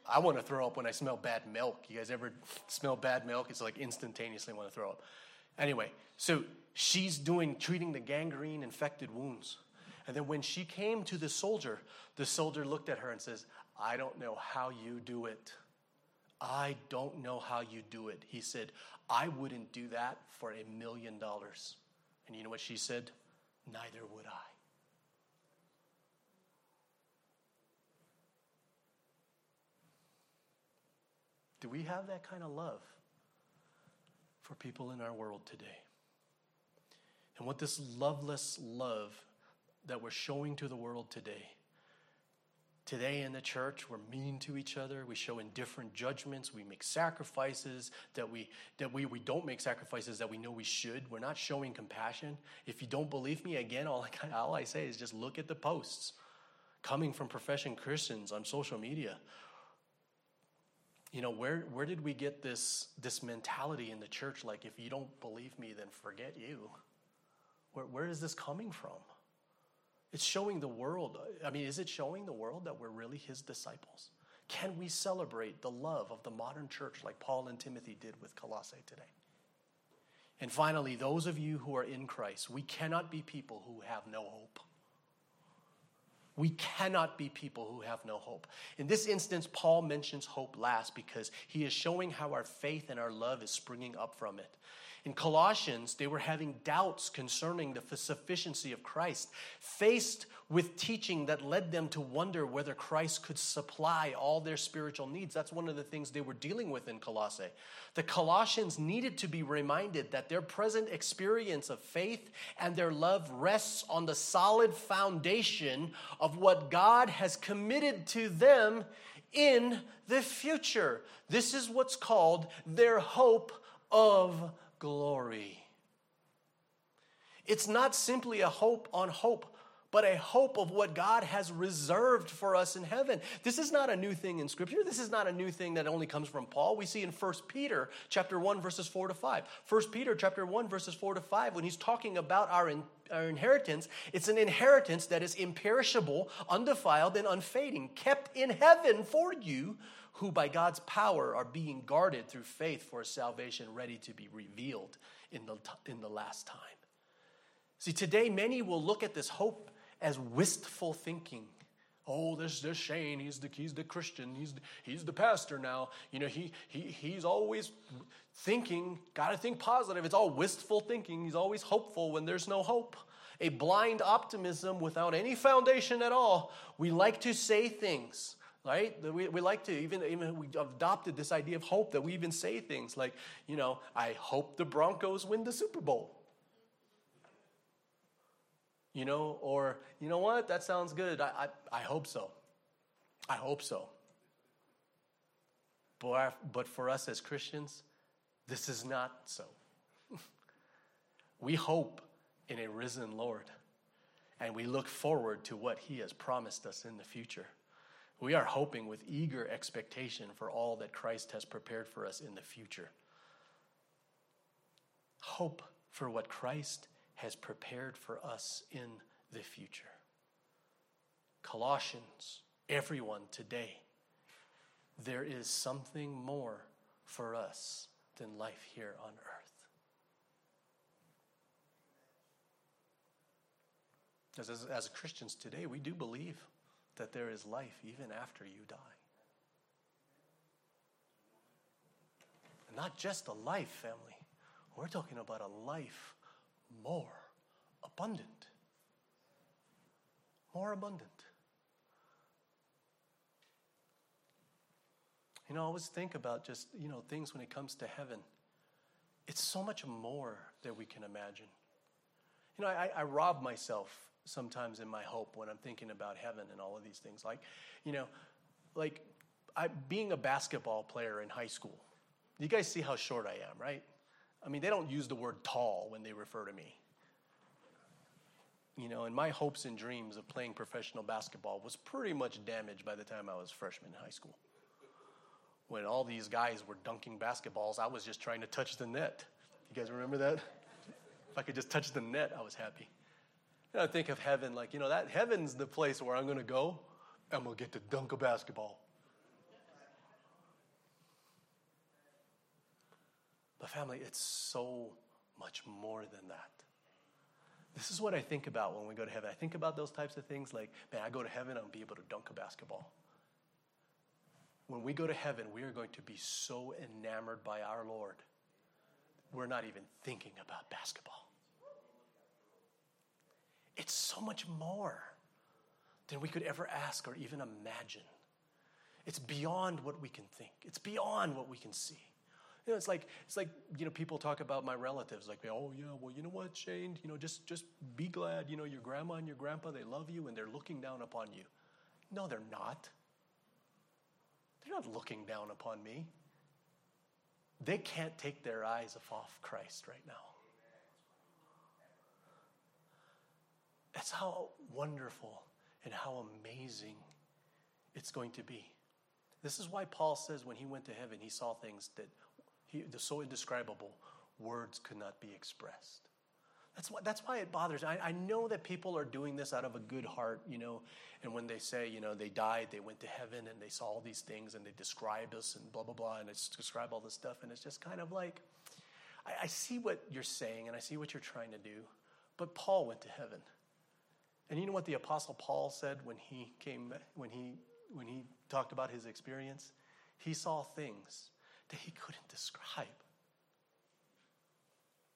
I want to throw up when I smell bad milk. You guys ever smell bad milk? It's like instantaneously want to throw up. Anyway, so she's doing treating the gangrene infected wounds. And then when she came to the soldier, the soldier looked at her and says, I don't know how you do it. I don't know how you do it. He said, I wouldn't do that for a million dollars. And you know what she said? Neither would I. Do we have that kind of love for people in our world today? And what this loveless love that we're showing to the world today. Today in the church, we're mean to each other. We show indifferent judgments. We make sacrifices that we that we, we don't make sacrifices that we know we should. We're not showing compassion. If you don't believe me, again, all I, all I say is just look at the posts coming from profession Christians on social media you know where where did we get this this mentality in the church? Like if you don't believe me then forget you. Where, where is this coming from? It's showing the world i mean is it showing the world that we're really his disciples? Can we celebrate the love of the modern church like paul and timothy did with colossae today? And finally those of you who are in christ we cannot be people who have no hope we cannot be people who have no hope. In this instance, Paul mentions hope last because he is showing how our faith and our love is springing up from it. In Colossians, they were having doubts concerning the sufficiency of Christ, faced with teaching that led them to wonder whether Christ could supply all their spiritual needs. That's one of the things they were dealing with in Colossae. The Colossians needed to be reminded that their present experience of faith and their love rests on the solid foundation of what God has committed to them in the future. This is what's called their hope of glory. It's not simply a hope on hope, but a hope of what God has reserved for us in heaven. This is not a new thing in scripture. This is not a new thing that only comes from Paul. We see in 1 Peter chapter 1 verses 4 to 5. 1 Peter chapter 1 verses 4 to 5 when he's talking about our, in, our inheritance, it's an inheritance that is imperishable, undefiled and unfading, kept in heaven for you who by God's power are being guarded through faith for salvation ready to be revealed in the, in the last time. See, today many will look at this hope as wistful thinking. Oh, there's, there's Shane. He's the, he's the Christian. He's the, he's the pastor now. You know, he, he, he's always thinking, got to think positive. It's all wistful thinking. He's always hopeful when there's no hope. A blind optimism without any foundation at all. We like to say things right? We, we like to, even, even we adopted this idea of hope that we even say things like, you know, I hope the Broncos win the Super Bowl. You know, or, you know what, that sounds good. I, I, I hope so. I hope so. But, but for us as Christians, this is not so. we hope in a risen Lord, and we look forward to what He has promised us in the future. We are hoping with eager expectation for all that Christ has prepared for us in the future. Hope for what Christ has prepared for us in the future. Colossians, everyone today, there is something more for us than life here on earth. As, as, as Christians today, we do believe that there is life even after you die. And not just a life, family. We're talking about a life more abundant. More abundant. You know, I always think about just, you know, things when it comes to heaven. It's so much more that we can imagine. You know, I, I rob myself sometimes in my hope when I'm thinking about heaven and all of these things. Like, you know, like I, being a basketball player in high school, you guys see how short I am, right? I mean, they don't use the word tall when they refer to me. You know, and my hopes and dreams of playing professional basketball was pretty much damaged by the time I was freshman in high school. When all these guys were dunking basketballs, I was just trying to touch the net. You guys remember that? If I could just touch the net, I was happy. Know, I think of heaven like, you know, that heaven's the place where I'm going to go. I'm going to get to dunk a basketball. But family, it's so much more than that. This is what I think about when we go to heaven. I think about those types of things like, man, I go to heaven, I'll be able to dunk a basketball. When we go to heaven, we are going to be so enamored by our Lord, we're not even thinking about basketball. It's so much more than we could ever ask or even imagine. It's beyond what we can think, it's beyond what we can see. You know, it's like it's like you know people talk about my relatives like oh yeah well you know what Shane you know just just be glad you know your grandma and your grandpa they love you and they're looking down upon you. No, they're not. They're not looking down upon me. They can't take their eyes off Christ right now. That's how wonderful and how amazing it's going to be. This is why Paul says when he went to heaven, he saw things that he, so indescribable, words could not be expressed. That's why, that's why it bothers. I, I know that people are doing this out of a good heart, you know, and when they say, you know, they died, they went to heaven, and they saw all these things, and they describe us, and blah, blah, blah, and they describe all this stuff, and it's just kind of like, I, I see what you're saying, and I see what you're trying to do, but Paul went to heaven. And you know what the apostle Paul said when he came when he when he talked about his experience? He saw things that he couldn't describe.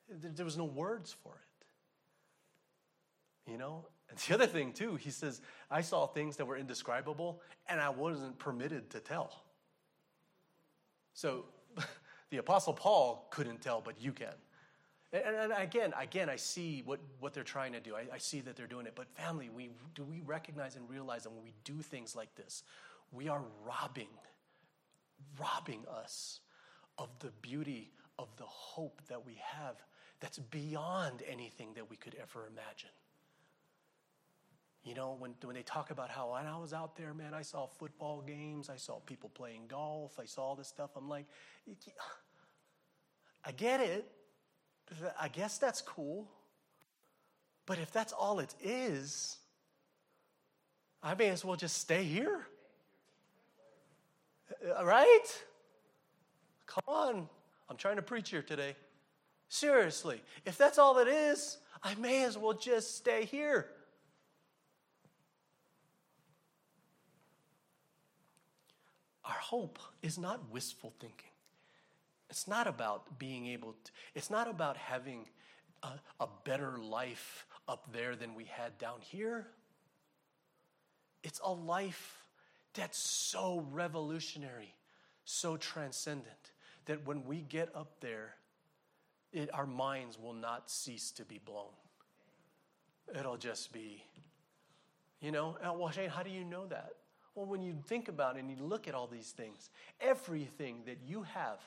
There was no words for it. You know? And the other thing, too, he says, I saw things that were indescribable and I wasn't permitted to tell. So the Apostle Paul couldn't tell, but you can. And, and, again, again, I see what, what they're trying to do. I, I, see that they're doing it. But family, we do we recognize and realize that when we do things like this, we are robbing, robbing us of the beauty of the hope that we have that's beyond anything that we could ever imagine. You know, when, when they talk about how I was out there, man, I saw football games, I saw people playing golf, I saw all this stuff. I'm like, I get it. I guess that's cool. But if that's all it is, I may as well just stay here. Uh, right? Come on. I'm trying to preach here today. Seriously, if that's all it is, I may as well just stay here. Our hope is not wistful thinking. It's not about being able to, it's not about having a, a better life up there than we had down here. It's a life that's so revolutionary, so transcendent, that when we get up there, it, our minds will not cease to be blown. It'll just be, you know, well, Shane, how do you know that? Well, when you think about it and you look at all these things, everything that you have,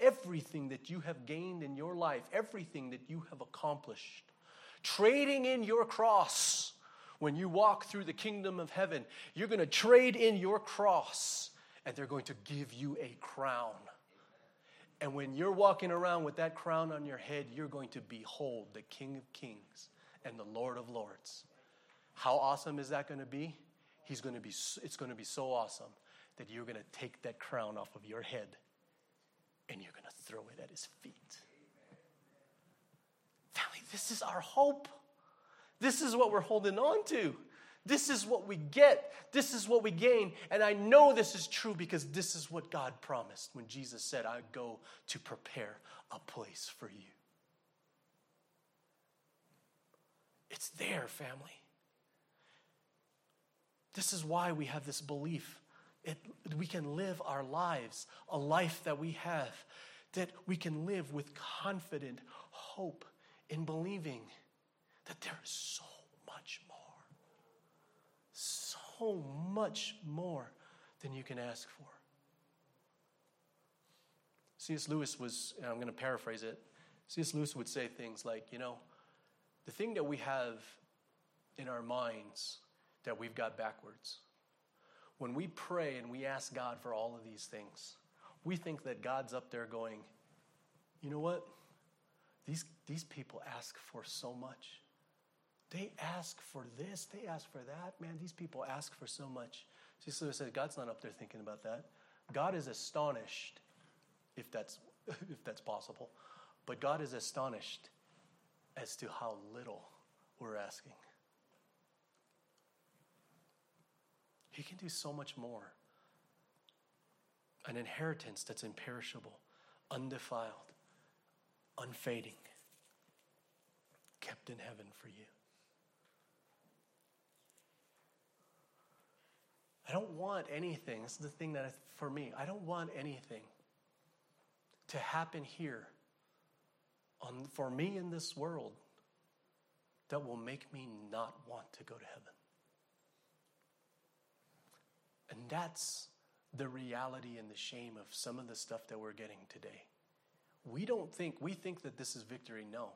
everything that you have gained in your life, everything that you have accomplished, trading in your cross when you walk through the kingdom of heaven, you're going to trade in your cross and they're going to give you a crown. And when you're walking around with that crown on your head, you're going to behold the King of Kings and the Lord of Lords. How awesome is that going to be? He's going to be, it's going to be so awesome that you're going to take that crown off of your head and you're going to throw it at his feet. Family, this is our hope. This is what we're holding on to. This is what we get. This is what we gain. And I know this is true because this is what God promised when Jesus said, I go to prepare a place for you. It's there, family. This is why we have this belief. It, we can live our lives, a life that we have, that we can live with confident hope in believing that there is so much more. So much more than you can ask for. C.S. Lewis was, I'm going to paraphrase it, C.S. Lewis would say things like, you know, the thing that we have in our minds that we've got backwards. When we pray and we ask God for all of these things, we think that God's up there going, you know what? These, these people ask for so much. They ask for this, they ask for that. Man, these people ask for so much. See, so he says, God's not up there thinking about that. God is astonished, if that's, if that's possible. But God is astonished as to how little we're asking. He can do so much more. An inheritance that's imperishable, undefiled, unfading, kept in heaven for you. I don't want anything. This is the thing that, for me, I don't want anything to happen here on, for me in this world that will make me not want to go to heaven. And that's the reality and the shame of some of the stuff that we're getting today. We don't think, we think that this is victory. No.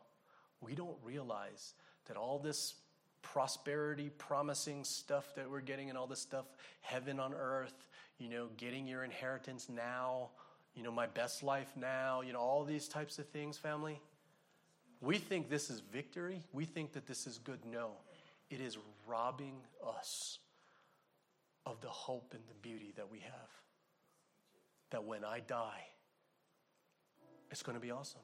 We don't realize that all this prosperity promising stuff that we're getting and all this stuff, heaven on earth, you know, getting your inheritance now, you know, my best life now, you know, all these types of things, family. We think this is victory. We think that this is good. No, it is robbing us of the hope and the beauty that we have. That when I die, it's going to be awesome.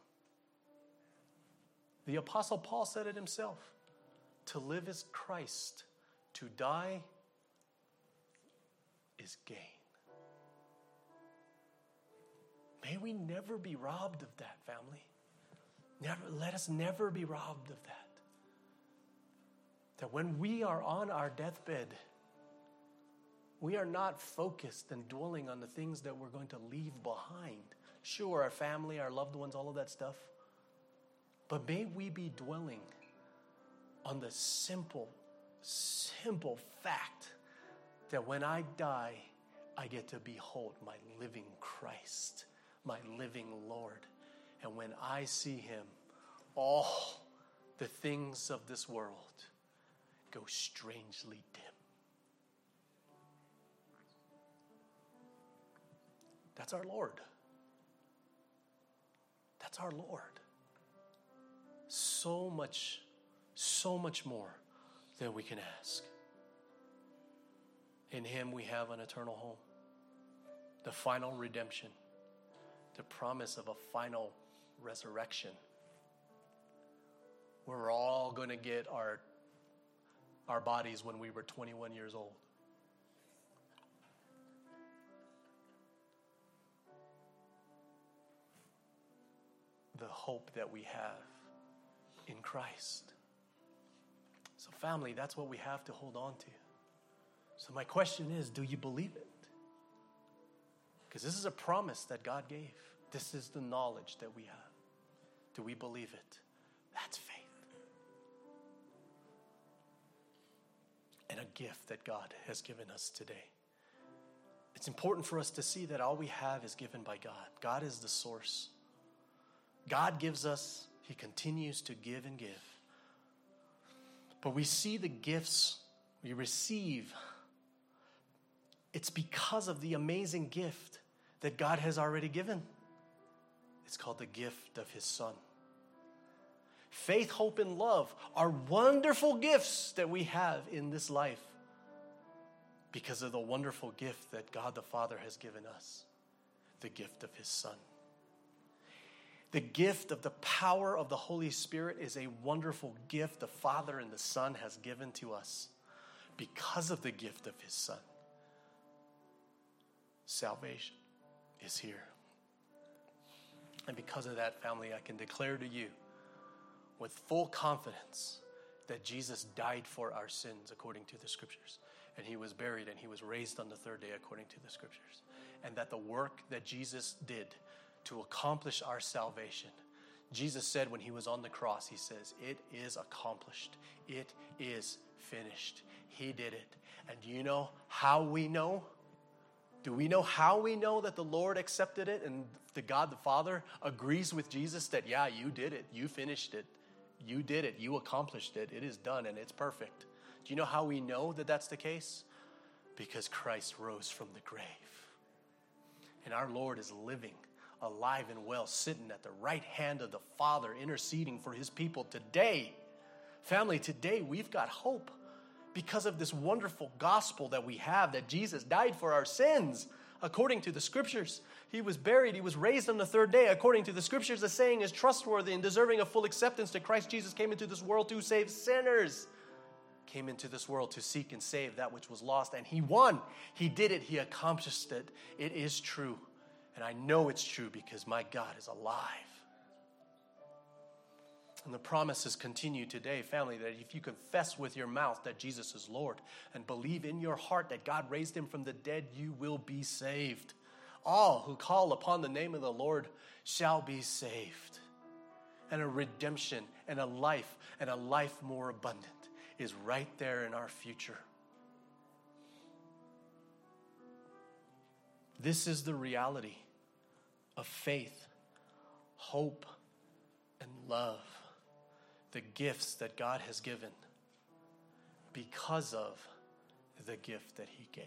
The Apostle Paul said it himself to live is Christ, to die is gain. May we never be robbed of that, family. Never, let us never be robbed of that. That when we are on our deathbed, we are not focused and dwelling on the things that we're going to leave behind. Sure, our family, our loved ones, all of that stuff. But may we be dwelling on the simple, simple fact that when I die, I get to behold my living Christ, my living Lord. And when I see him, all the things of this world go strangely dim. That's our Lord. That's our Lord. So much, so much more than we can ask. In Him, we have an eternal home, the final redemption, the promise of a final resurrection. We're all going to get our, our bodies when we were 21 years old. The hope that we have in Christ. So, family, that's what we have to hold on to. So, my question is do you believe it? Because this is a promise that God gave. This is the knowledge that we have. Do we believe it? That's faith. And a gift that God has given us today. It's important for us to see that all we have is given by God. God is the source. God gives us, He continues to give and give. But we see the gifts we receive. It's because of the amazing gift that God has already given. It's called the gift of His Son. Faith, hope, and love are wonderful gifts that we have in this life because of the wonderful gift that God the Father has given us the gift of His Son. The gift of the power of the Holy Spirit is a wonderful gift the Father and the Son has given to us because of the gift of His Son. Salvation is here. And because of that, family, I can declare to you with full confidence that Jesus died for our sins according to the scriptures. And he was buried and he was raised on the third day according to the scriptures. And that the work that Jesus did to accomplish our salvation, Jesus said when he was on the cross, he says, It is accomplished. It is finished. He did it. And do you know how we know? Do we know how we know that the Lord accepted it and the God the Father agrees with Jesus that, yeah, you did it, you finished it, you did it, you accomplished it, it is done and it's perfect? Do you know how we know that that's the case? Because Christ rose from the grave. And our Lord is living, alive, and well, sitting at the right hand of the Father, interceding for his people today. Family, today we've got hope because of this wonderful gospel that we have that Jesus died for our sins. according to the scriptures. He was buried, he was raised on the third day according to the scriptures. The saying is trustworthy and deserving of full acceptance that Christ Jesus came into this world to save sinners. Came into this world to seek and save that which was lost, and he won. He did it, he accomplished it. It is true. And I know it's true because my God is alive. And the promises continue today, family, that if you confess with your mouth that Jesus is Lord and believe in your heart that God raised him from the dead, you will be saved. All who call upon the name of the Lord shall be saved. And a redemption and a life and a life more abundant is right there in our future. This is the reality of faith, hope, and love the gifts that God has given because of the gift that He gave.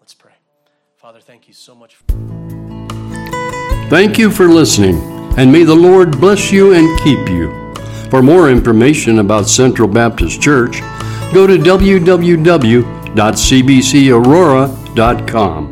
Let's pray. Father, thank you so much. Thank you for listening, and may the Lord bless you and keep you. For more information about Central Baptist Church, go to www.cbcaurora.com.